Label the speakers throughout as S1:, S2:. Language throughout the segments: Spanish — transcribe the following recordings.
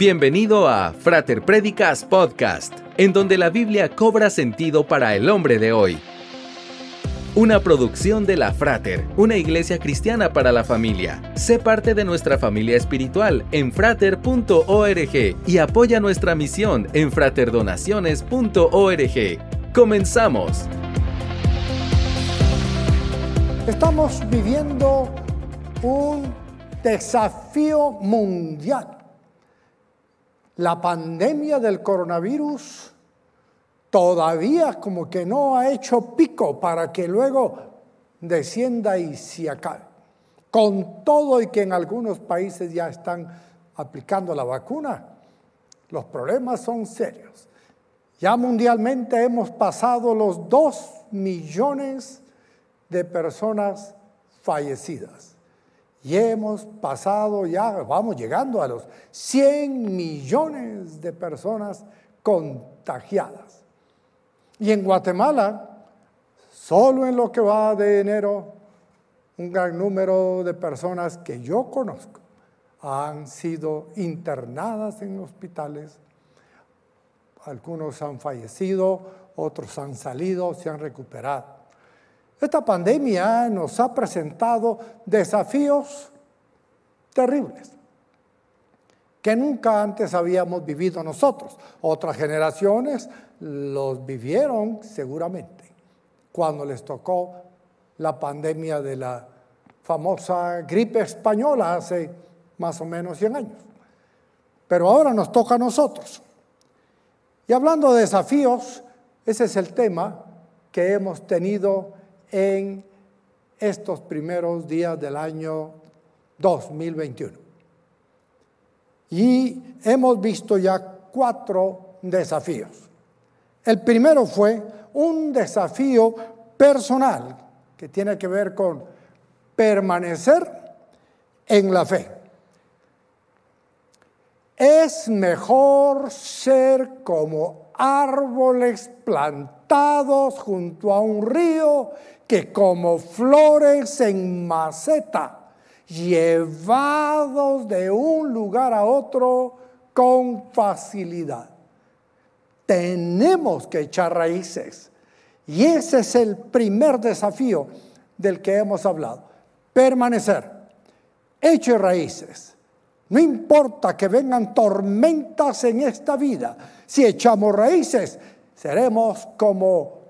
S1: Bienvenido a Frater Predicas Podcast, en donde la Biblia cobra sentido para el hombre de hoy. Una producción de la Frater, una iglesia cristiana para la familia. Sé parte de nuestra familia espiritual en frater.org y apoya nuestra misión en fraterdonaciones.org. Comenzamos.
S2: Estamos viviendo un desafío mundial la pandemia del coronavirus todavía como que no ha hecho pico para que luego descienda y se acabe. Con todo y que en algunos países ya están aplicando la vacuna, los problemas son serios. Ya mundialmente hemos pasado los dos millones de personas fallecidas. Y hemos pasado ya, vamos llegando a los 100 millones de personas contagiadas. Y en Guatemala, solo en lo que va de enero, un gran número de personas que yo conozco han sido internadas en hospitales. Algunos han fallecido, otros han salido, se han recuperado. Esta pandemia nos ha presentado desafíos terribles que nunca antes habíamos vivido nosotros. Otras generaciones los vivieron seguramente cuando les tocó la pandemia de la famosa gripe española hace más o menos 100 años. Pero ahora nos toca a nosotros. Y hablando de desafíos, ese es el tema que hemos tenido en estos primeros días del año 2021. Y hemos visto ya cuatro desafíos. El primero fue un desafío personal que tiene que ver con permanecer en la fe. Es mejor ser como árboles plantados junto a un río que como flores en maceta, llevados de un lugar a otro con facilidad. Tenemos que echar raíces. Y ese es el primer desafío del que hemos hablado. Permanecer. Eche raíces. No importa que vengan tormentas en esta vida. Si echamos raíces, seremos como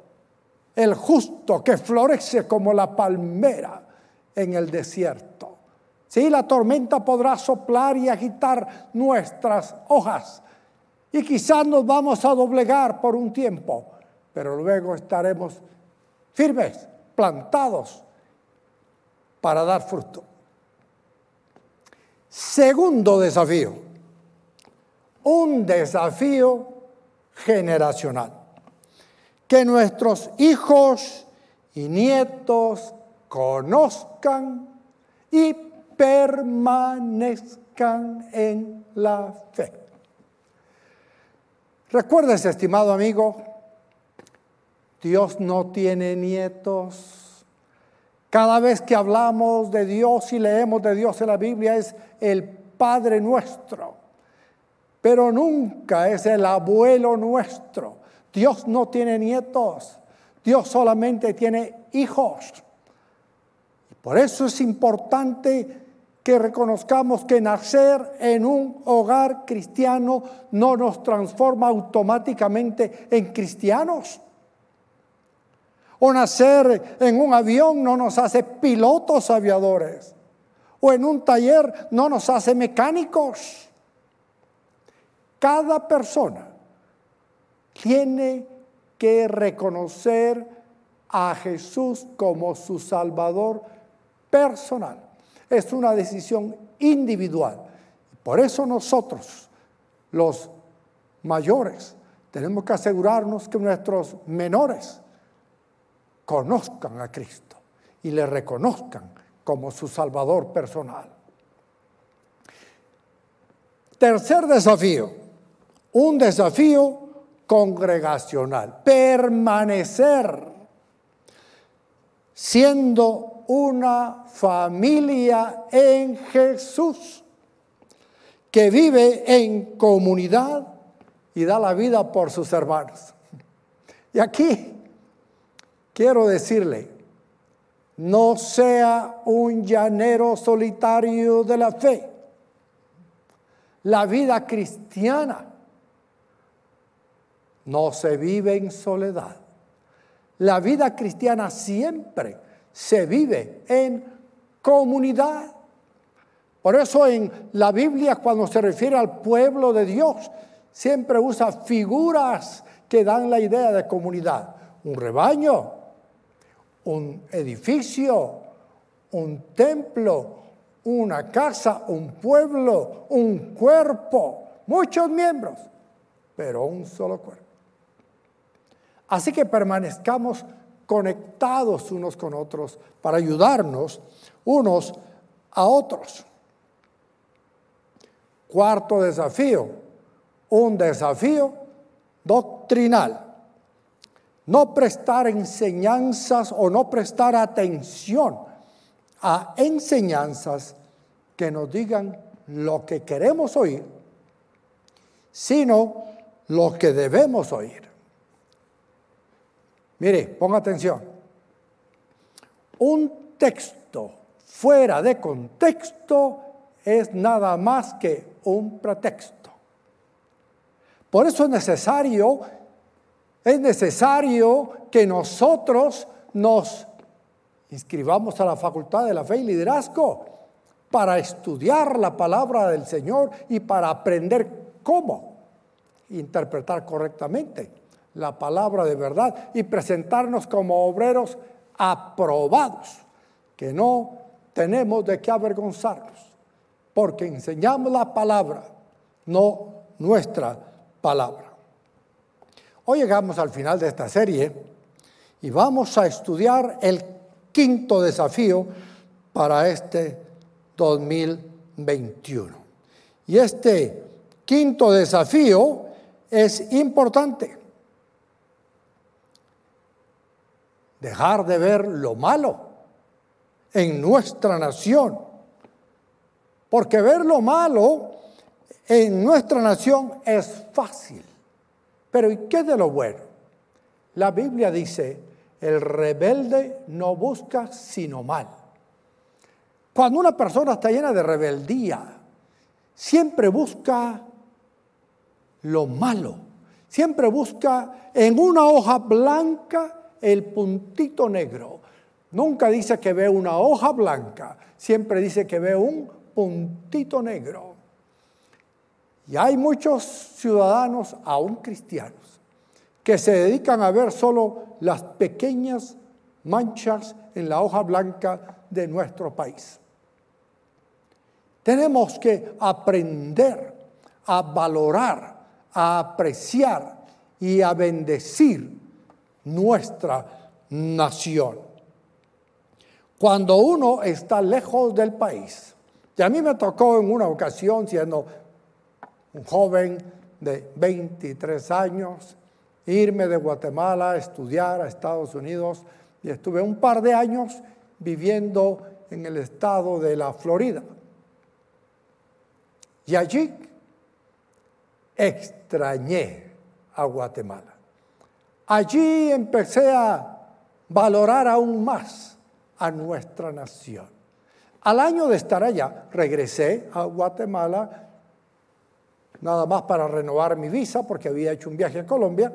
S2: el justo que florece como la palmera en el desierto. Sí, la tormenta podrá soplar y agitar nuestras hojas y quizás nos vamos a doblegar por un tiempo, pero luego estaremos firmes, plantados para dar fruto. Segundo desafío, un desafío generacional que nuestros hijos y nietos conozcan y permanezcan en la fe. Recuerdes, estimado amigo, Dios no tiene nietos. Cada vez que hablamos de Dios y leemos de Dios en la Biblia es el Padre nuestro, pero nunca es el abuelo nuestro Dios no tiene nietos, Dios solamente tiene hijos. Por eso es importante que reconozcamos que nacer en un hogar cristiano no nos transforma automáticamente en cristianos. O nacer en un avión no nos hace pilotos aviadores. O en un taller no nos hace mecánicos. Cada persona tiene que reconocer a Jesús como su Salvador personal. Es una decisión individual. Por eso nosotros, los mayores, tenemos que asegurarnos que nuestros menores conozcan a Cristo y le reconozcan como su Salvador personal. Tercer desafío, un desafío congregacional, permanecer siendo una familia en Jesús, que vive en comunidad y da la vida por sus hermanos. Y aquí quiero decirle, no sea un llanero solitario de la fe. La vida cristiana no se vive en soledad. La vida cristiana siempre se vive en comunidad. Por eso en la Biblia cuando se refiere al pueblo de Dios, siempre usa figuras que dan la idea de comunidad. Un rebaño, un edificio, un templo, una casa, un pueblo, un cuerpo, muchos miembros, pero un solo cuerpo. Así que permanezcamos conectados unos con otros para ayudarnos unos a otros. Cuarto desafío, un desafío doctrinal. No prestar enseñanzas o no prestar atención a enseñanzas que nos digan lo que queremos oír, sino lo que debemos oír. Mire, ponga atención. Un texto fuera de contexto es nada más que un pretexto. Por eso es necesario, es necesario que nosotros nos inscribamos a la facultad de la fe y liderazgo para estudiar la palabra del Señor y para aprender cómo interpretar correctamente la palabra de verdad y presentarnos como obreros aprobados, que no tenemos de qué avergonzarnos porque enseñamos la palabra, no nuestra palabra. Hoy llegamos al final de esta serie y vamos a estudiar el quinto desafío para este 2021. Y este quinto desafío es importante. Dejar de ver lo malo en nuestra nación porque ver lo malo en nuestra nación es fácil. Pero ¿y qué de lo bueno? La Biblia dice, el rebelde no busca sino mal. Cuando una persona está llena de rebeldía, siempre busca lo malo. Siempre busca en una hoja blanca el puntito negro. Nunca dice que ve una hoja blanca, siempre dice que ve un puntito negro. Y hay muchos ciudadanos, aún cristianos, que se dedican a ver solo las pequeñas manchas en la hoja blanca de nuestro país. Tenemos que aprender a valorar, a apreciar y a bendecir nuestra nación. Cuando uno está lejos del país, y a mí me tocó en una ocasión, siendo un joven de 23 años, irme de Guatemala a estudiar a Estados Unidos y estuve un par de años viviendo en el estado de la Florida. Y allí extrañé a Guatemala. Allí empecé a valorar aún más a nuestra nación. Al año de estar allá, regresé a Guatemala, nada más para renovar mi visa, porque había hecho un viaje a Colombia.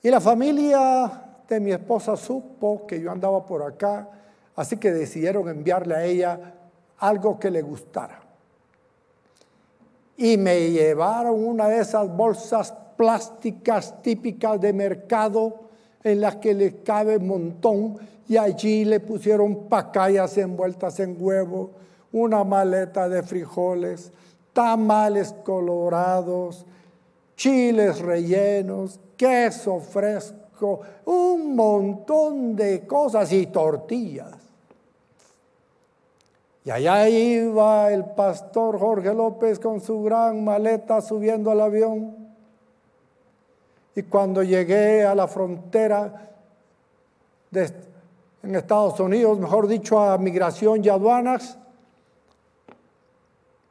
S2: Y la familia de mi esposa supo que yo andaba por acá, así que decidieron enviarle a ella algo que le gustara. Y me llevaron una de esas bolsas plásticas típicas de mercado en las que le cabe un montón y allí le pusieron pacayas envueltas en huevo, una maleta de frijoles, tamales colorados, chiles rellenos, queso fresco, un montón de cosas y tortillas. Y allá iba el pastor Jorge López con su gran maleta subiendo al avión. Y cuando llegué a la frontera de, en Estados Unidos, mejor dicho, a migración y aduanas,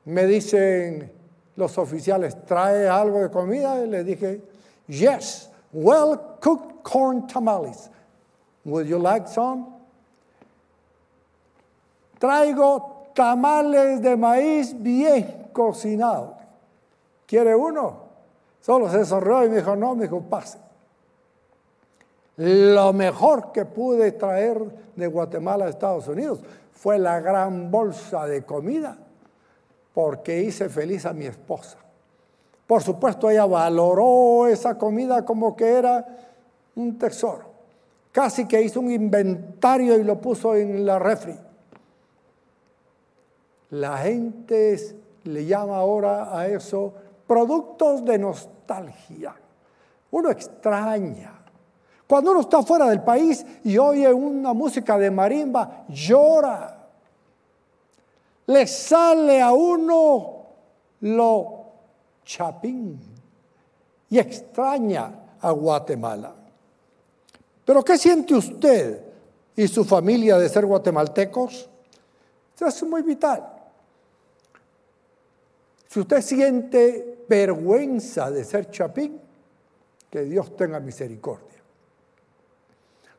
S2: Me dicen los oficiales, ¿trae algo de comida? Y le dije, yes, well cooked corn tamales. Would you like some? Traigo tamales de maíz bien cocinados. ¿Quiere uno? Solo se sonrió y me dijo, no, me dijo, pase. Lo mejor que pude traer de Guatemala a Estados Unidos fue la gran bolsa de comida, porque hice feliz a mi esposa. Por supuesto, ella valoró esa comida como que era un tesoro. Casi que hizo un inventario y lo puso en la refri. La gente le llama ahora a eso productos de nostalgia. Uno extraña. Cuando uno está fuera del país y oye una música de marimba, llora. Le sale a uno lo chapín y extraña a Guatemala. Pero ¿qué siente usted y su familia de ser guatemaltecos? Eso es muy vital. Si usted siente vergüenza de ser chapín, que Dios tenga misericordia.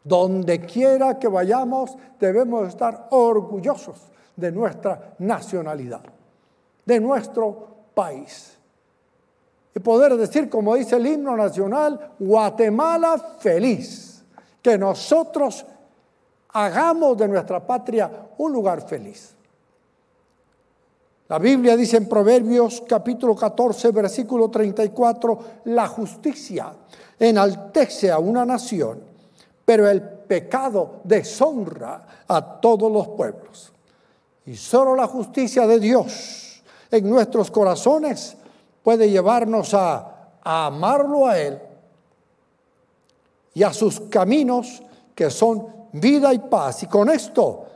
S2: Donde quiera que vayamos, debemos estar orgullosos de nuestra nacionalidad, de nuestro país. Y poder decir, como dice el himno nacional, Guatemala feliz que nosotros hagamos de nuestra patria un lugar feliz. La Biblia dice en Proverbios capítulo 14, versículo 34, la justicia enaltece a una nación, pero el pecado deshonra a todos los pueblos. Y solo la justicia de Dios en nuestros corazones puede llevarnos a, a amarlo a Él y a sus caminos que son vida y paz. Y con esto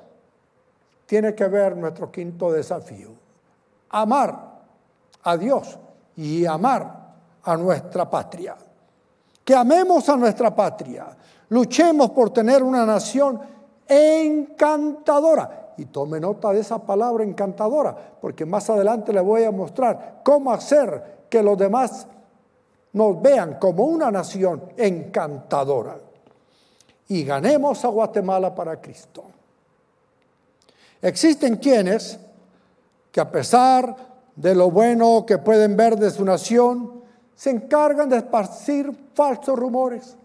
S2: tiene que ver nuestro quinto desafío. Amar a Dios y amar a nuestra patria. Que amemos a nuestra patria. Luchemos por tener una nación encantadora. Y tome nota de esa palabra encantadora, porque más adelante le voy a mostrar cómo hacer que los demás nos vean como una nación encantadora y ganemos a Guatemala para Cristo. Existen quienes que a pesar de lo bueno que pueden ver de su nación, se encargan de esparcir falsos rumores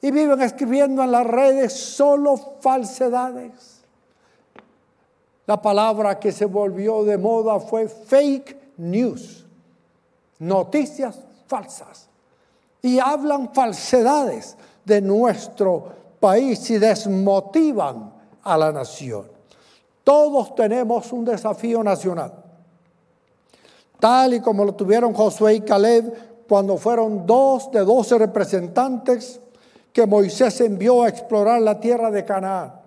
S2: y viven escribiendo en las redes solo falsedades. La palabra que se volvió de moda fue fake news, noticias falsas y hablan falsedades de nuestro país y desmotivan a la nación. Todos tenemos un desafío nacional, tal y como lo tuvieron Josué y Caleb cuando fueron dos de doce representantes que Moisés envió a explorar la tierra de Canaán.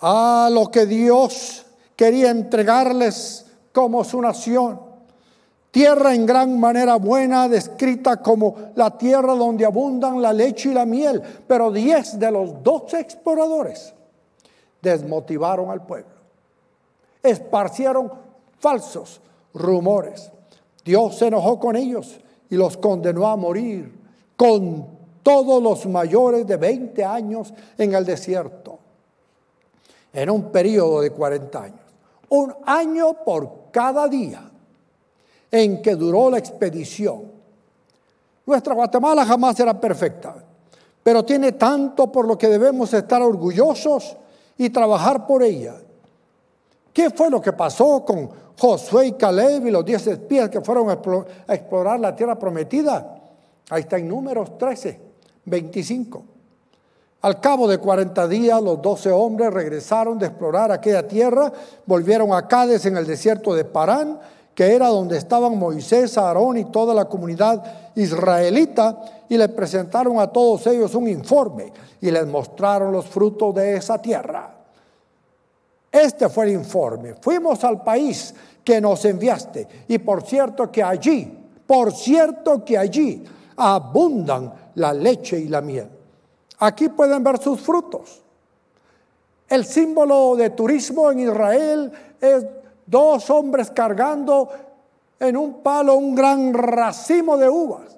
S2: A lo que Dios quería entregarles como su nación. Tierra en gran manera buena, descrita como la tierra donde abundan la leche y la miel. Pero diez de los doce exploradores desmotivaron al pueblo. Esparcieron falsos rumores. Dios se enojó con ellos y los condenó a morir con todos los mayores de 20 años en el desierto, en un periodo de 40 años un año por cada día en que duró la expedición. Nuestra Guatemala jamás será perfecta, pero tiene tanto por lo que debemos estar orgullosos y trabajar por ella. ¿Qué fue lo que pasó con Josué y Caleb y los diez espías que fueron a explorar la tierra prometida? Ahí está en números 13, 25. Al cabo de 40 días, los doce hombres regresaron de explorar aquella tierra, volvieron a Cádiz en el desierto de Parán, que era donde estaban Moisés, Aarón y toda la comunidad israelita, y le presentaron a todos ellos un informe y les mostraron los frutos de esa tierra. Este fue el informe. Fuimos al país que nos enviaste, y por cierto que allí, por cierto que allí abundan la leche y la miel. Aquí pueden ver sus frutos. El símbolo de turismo en Israel es dos hombres cargando en un palo un gran racimo de uvas.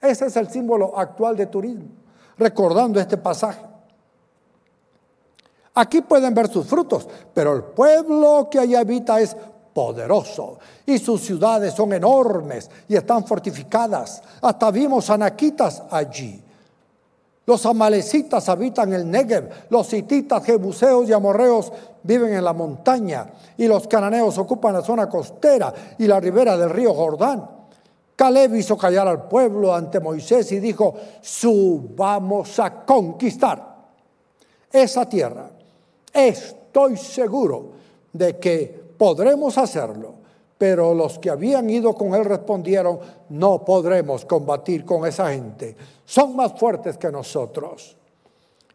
S2: Ese es el símbolo actual de turismo, recordando este pasaje. Aquí pueden ver sus frutos, pero el pueblo que allí habita es poderoso y sus ciudades son enormes y están fortificadas. Hasta vimos anaquitas allí. Los amalecitas habitan el Negev, los hititas, jebuseos y amorreos viven en la montaña y los cananeos ocupan la zona costera y la ribera del río Jordán. Caleb hizo callar al pueblo ante Moisés y dijo, subamos a conquistar esa tierra. Estoy seguro de que podremos hacerlo, pero los que habían ido con él respondieron, no podremos combatir con esa gente, son más fuertes que nosotros.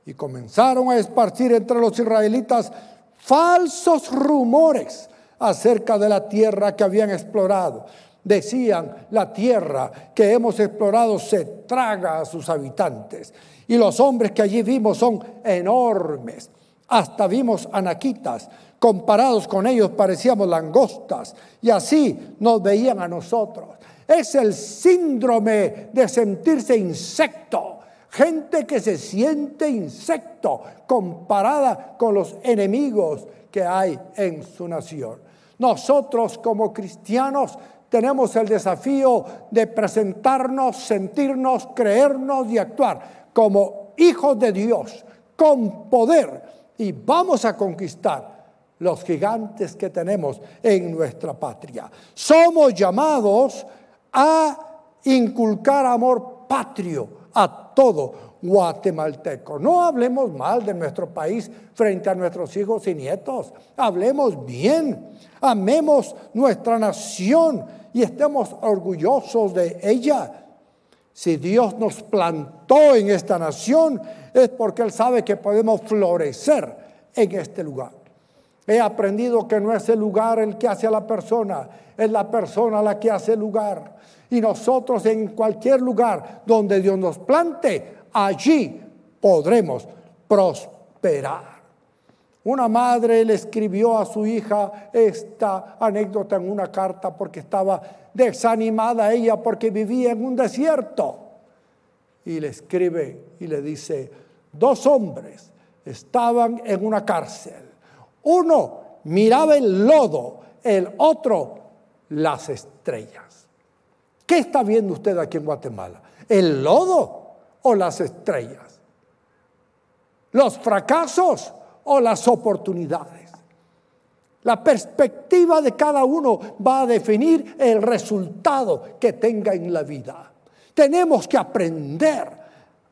S2: Y comenzaron a esparcir entre los israelitas falsos rumores acerca de la tierra que habían explorado. Decían, la tierra que hemos explorado se traga a sus habitantes. Y los hombres que allí vimos son enormes. Hasta vimos anaquitas. Comparados con ellos parecíamos langostas. Y así nos veían a nosotros. Es el síndrome de sentirse insecto. Gente que se siente insecto comparada con los enemigos que hay en su nación. Nosotros como cristianos tenemos el desafío de presentarnos, sentirnos, creernos y actuar como hijos de Dios, con poder. Y vamos a conquistar los gigantes que tenemos en nuestra patria. Somos llamados a inculcar amor patrio a todo guatemalteco. No hablemos mal de nuestro país frente a nuestros hijos y nietos. Hablemos bien. Amemos nuestra nación y estemos orgullosos de ella. Si Dios nos plantó en esta nación es porque Él sabe que podemos florecer en este lugar. He aprendido que no es el lugar el que hace a la persona, es la persona la que hace el lugar. Y nosotros en cualquier lugar donde Dios nos plante, allí podremos prosperar. Una madre le escribió a su hija esta anécdota en una carta porque estaba desanimada ella porque vivía en un desierto. Y le escribe y le dice, dos hombres estaban en una cárcel. Uno miraba el lodo, el otro las estrellas. ¿Qué está viendo usted aquí en Guatemala? ¿El lodo o las estrellas? ¿Los fracasos o las oportunidades? La perspectiva de cada uno va a definir el resultado que tenga en la vida. Tenemos que aprender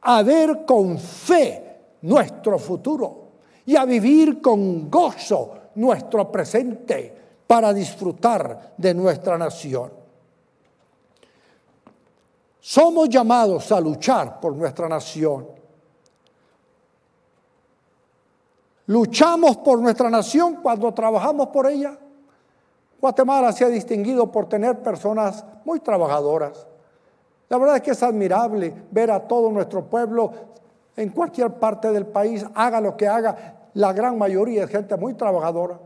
S2: a ver con fe nuestro futuro y a vivir con gozo nuestro presente para disfrutar de nuestra nación. Somos llamados a luchar por nuestra nación. Luchamos por nuestra nación cuando trabajamos por ella. Guatemala se ha distinguido por tener personas muy trabajadoras. La verdad es que es admirable ver a todo nuestro pueblo en cualquier parte del país, haga lo que haga, la gran mayoría es gente muy trabajadora,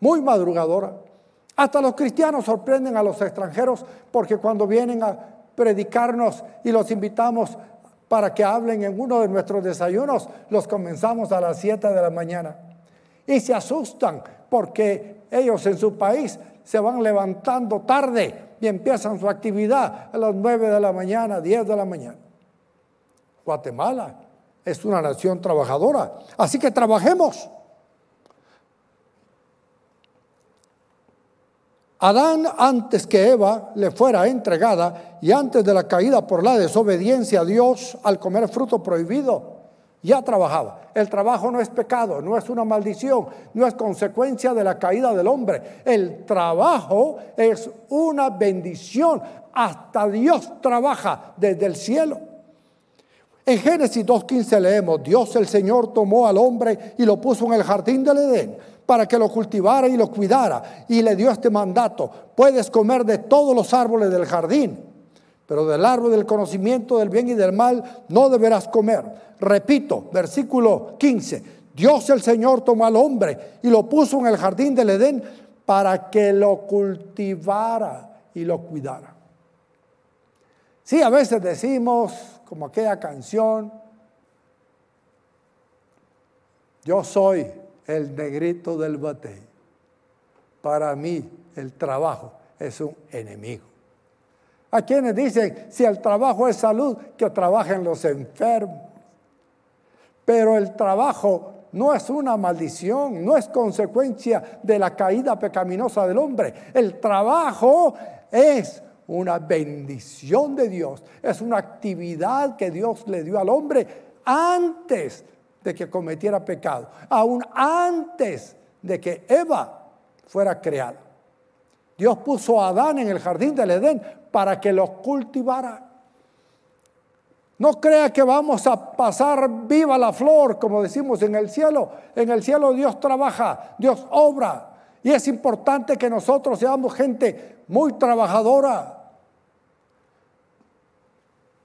S2: muy madrugadora. Hasta los cristianos sorprenden a los extranjeros porque cuando vienen a predicarnos y los invitamos para que hablen en uno de nuestros desayunos, los comenzamos a las 7 de la mañana. Y se asustan porque ellos en su país se van levantando tarde y empiezan su actividad a las 9 de la mañana, 10 de la mañana. Guatemala es una nación trabajadora, así que trabajemos. Adán, antes que Eva le fuera entregada y antes de la caída por la desobediencia a Dios al comer fruto prohibido, ya trabajaba. El trabajo no es pecado, no es una maldición, no es consecuencia de la caída del hombre. El trabajo es una bendición. Hasta Dios trabaja desde el cielo. En Génesis 2.15 leemos, Dios el Señor tomó al hombre y lo puso en el jardín del Edén para que lo cultivara y lo cuidara. Y le dio este mandato, puedes comer de todos los árboles del jardín, pero del árbol del conocimiento del bien y del mal no deberás comer. Repito, versículo 15, Dios el Señor tomó al hombre y lo puso en el jardín del Edén para que lo cultivara y lo cuidara. Sí, a veces decimos, como aquella canción, yo soy el negrito del bate. Para mí el trabajo es un enemigo. A quienes dicen, si el trabajo es salud, que trabajen los enfermos. Pero el trabajo no es una maldición, no es consecuencia de la caída pecaminosa del hombre. El trabajo es una bendición de Dios, es una actividad que Dios le dio al hombre antes de que cometiera pecado, aún antes de que Eva fuera creada. Dios puso a Adán en el jardín del Edén para que lo cultivara. No crea que vamos a pasar viva la flor, como decimos en el cielo. En el cielo Dios trabaja, Dios obra. Y es importante que nosotros seamos gente muy trabajadora.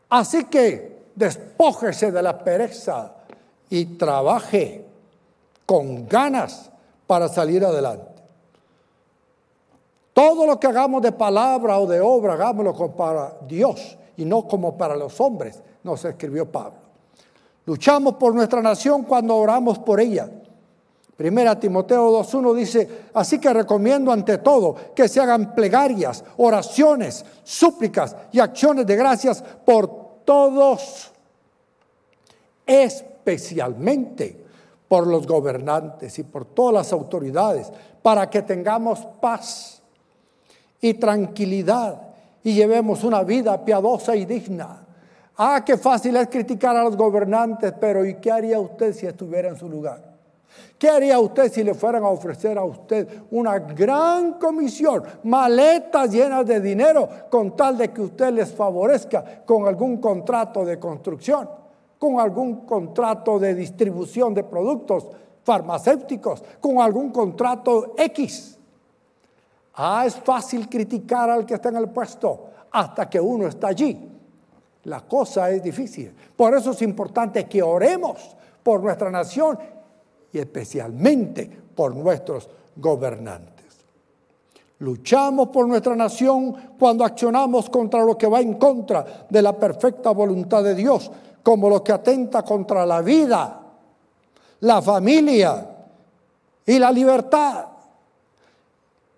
S2: Así que despójese de la pereza y trabaje con ganas para salir adelante. Todo lo que hagamos de palabra o de obra, hagámoslo para Dios y no como para los hombres, nos escribió Pablo. Luchamos por nuestra nación cuando oramos por ella. Primera Timoteo 2.1 dice, así que recomiendo ante todo que se hagan plegarias, oraciones, súplicas y acciones de gracias por todos, especialmente por los gobernantes y por todas las autoridades, para que tengamos paz y tranquilidad y llevemos una vida piadosa y digna. Ah, qué fácil es criticar a los gobernantes, pero ¿y qué haría usted si estuviera en su lugar? ¿Qué haría usted si le fueran a ofrecer a usted una gran comisión, maletas llenas de dinero, con tal de que usted les favorezca con algún contrato de construcción, con algún contrato de distribución de productos farmacéuticos, con algún contrato X? Ah, es fácil criticar al que está en el puesto hasta que uno está allí. La cosa es difícil. Por eso es importante que oremos por nuestra nación y especialmente por nuestros gobernantes. Luchamos por nuestra nación cuando accionamos contra lo que va en contra de la perfecta voluntad de Dios, como lo que atenta contra la vida, la familia y la libertad.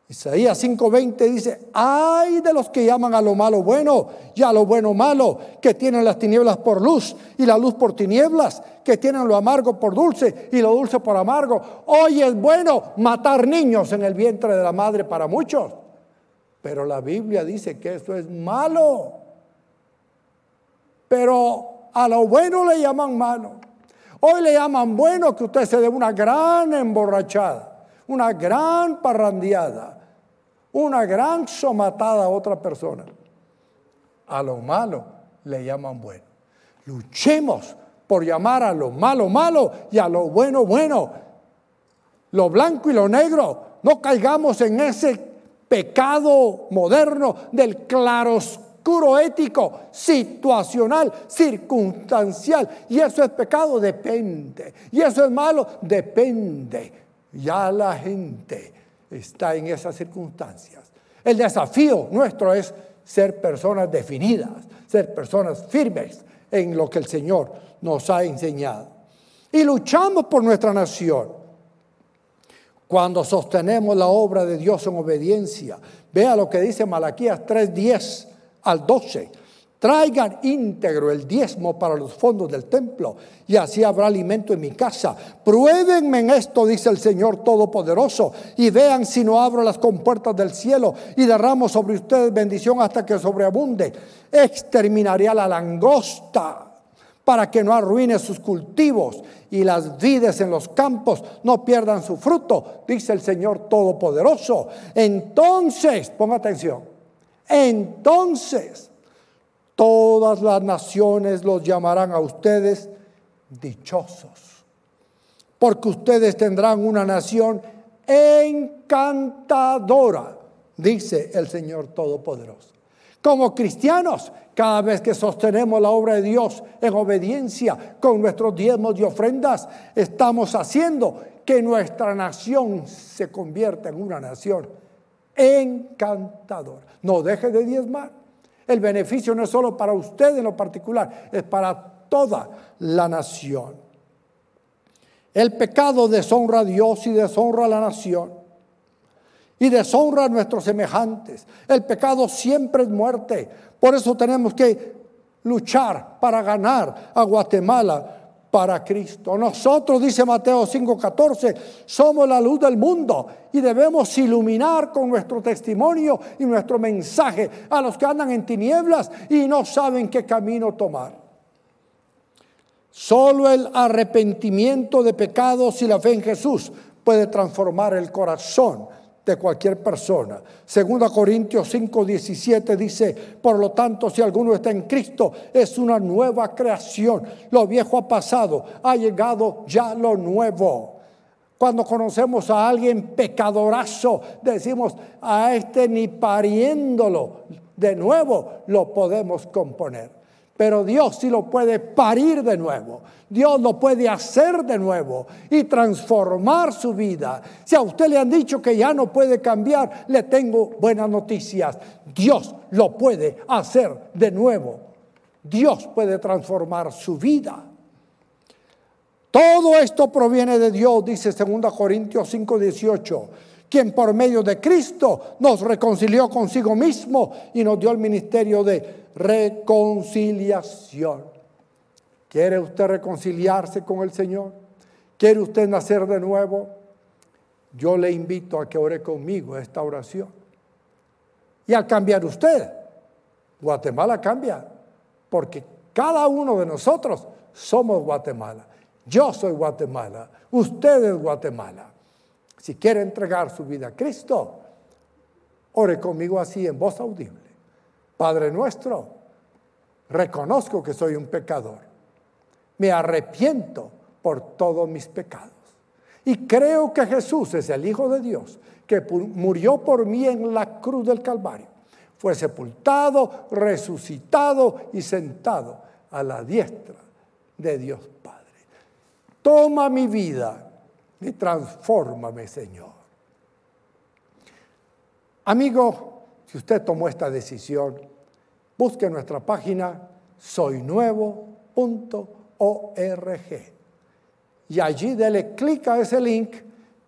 S2: Isaías 5:20 dice, ay de los que llaman a lo malo bueno y a lo bueno malo, que tienen las tinieblas por luz y la luz por tinieblas, que tienen lo amargo por dulce y lo dulce por amargo. Hoy es bueno matar niños en el vientre de la madre para muchos, pero la Biblia dice que eso es malo. Pero a lo bueno le llaman malo. Hoy le llaman bueno que usted se dé una gran emborrachada, una gran parrandeada una gran somatada a otra persona. A lo malo le llaman bueno. Luchemos por llamar a lo malo malo y a lo bueno bueno. Lo blanco y lo negro. No caigamos en ese pecado moderno del claroscuro ético, situacional, circunstancial. Y eso es pecado, depende. Y eso es malo, depende. Ya la gente está en esas circunstancias. El desafío nuestro es ser personas definidas, ser personas firmes en lo que el Señor nos ha enseñado. Y luchamos por nuestra nación. Cuando sostenemos la obra de Dios en obediencia, vea lo que dice Malaquías 3:10 al 12. Traigan íntegro el diezmo para los fondos del templo y así habrá alimento en mi casa. Pruébenme en esto, dice el Señor Todopoderoso, y vean si no abro las compuertas del cielo y derramo sobre ustedes bendición hasta que sobreabunde. Exterminaré a la langosta para que no arruine sus cultivos y las vides en los campos no pierdan su fruto, dice el Señor Todopoderoso. Entonces, ponga atención, entonces Todas las naciones los llamarán a ustedes dichosos, porque ustedes tendrán una nación encantadora, dice el Señor Todopoderoso. Como cristianos, cada vez que sostenemos la obra de Dios en obediencia con nuestros diezmos y ofrendas, estamos haciendo que nuestra nación se convierta en una nación encantadora. No deje de diezmar. El beneficio no es solo para usted en lo particular, es para toda la nación. El pecado deshonra a Dios y deshonra a la nación y deshonra a nuestros semejantes. El pecado siempre es muerte. Por eso tenemos que luchar para ganar a Guatemala para Cristo. Nosotros, dice Mateo 5:14, somos la luz del mundo y debemos iluminar con nuestro testimonio y nuestro mensaje a los que andan en tinieblas y no saben qué camino tomar. Solo el arrepentimiento de pecados y la fe en Jesús puede transformar el corazón de cualquier persona. Segunda Corintios 5, 17 dice, por lo tanto, si alguno está en Cristo, es una nueva creación. Lo viejo ha pasado, ha llegado ya lo nuevo. Cuando conocemos a alguien pecadorazo, decimos, a este ni pariéndolo de nuevo lo podemos componer. Pero Dios sí lo puede parir de nuevo. Dios lo puede hacer de nuevo y transformar su vida. Si a usted le han dicho que ya no puede cambiar, le tengo buenas noticias. Dios lo puede hacer de nuevo. Dios puede transformar su vida. Todo esto proviene de Dios, dice 2 Corintios 5:18, quien por medio de Cristo nos reconcilió consigo mismo y nos dio el ministerio de reconciliación. ¿Quiere usted reconciliarse con el Señor? ¿Quiere usted nacer de nuevo? Yo le invito a que ore conmigo esta oración. Y al cambiar usted, Guatemala cambia, porque cada uno de nosotros somos Guatemala. Yo soy Guatemala, usted es Guatemala. Si quiere entregar su vida a Cristo, ore conmigo así en voz audible. Padre nuestro, reconozco que soy un pecador. Me arrepiento por todos mis pecados. Y creo que Jesús es el Hijo de Dios, que murió por mí en la cruz del Calvario. Fue sepultado, resucitado y sentado a la diestra de Dios Padre. Toma mi vida y transfórmame, Señor. Amigo, si usted tomó esta decisión, busque nuestra página soynuevo.org y allí dele clic a ese link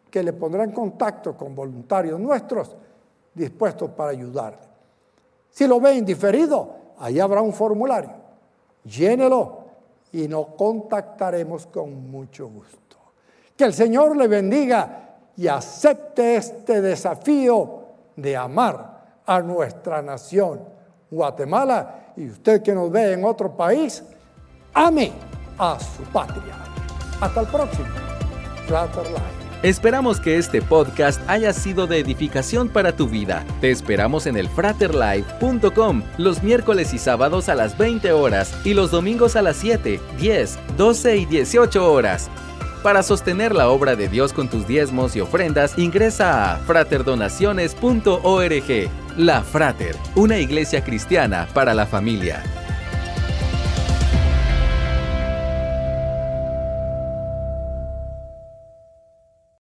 S2: que le pondrá en contacto con voluntarios nuestros dispuestos para ayudarle. Si lo ve indiferido, ahí habrá un formulario. Llénelo y nos contactaremos con mucho gusto. Que el Señor le bendiga y acepte este desafío de amar a nuestra nación, Guatemala, y usted que nos ve en otro país, ame a su patria. Hasta el próximo.
S1: Esperamos que este podcast haya sido de edificación para tu vida. Te esperamos en el fraterlife.com los miércoles y sábados a las 20 horas y los domingos a las 7, 10, 12 y 18 horas. Para sostener la obra de Dios con tus diezmos y ofrendas, ingresa a fraterdonaciones.org. La Frater, una iglesia cristiana para la familia.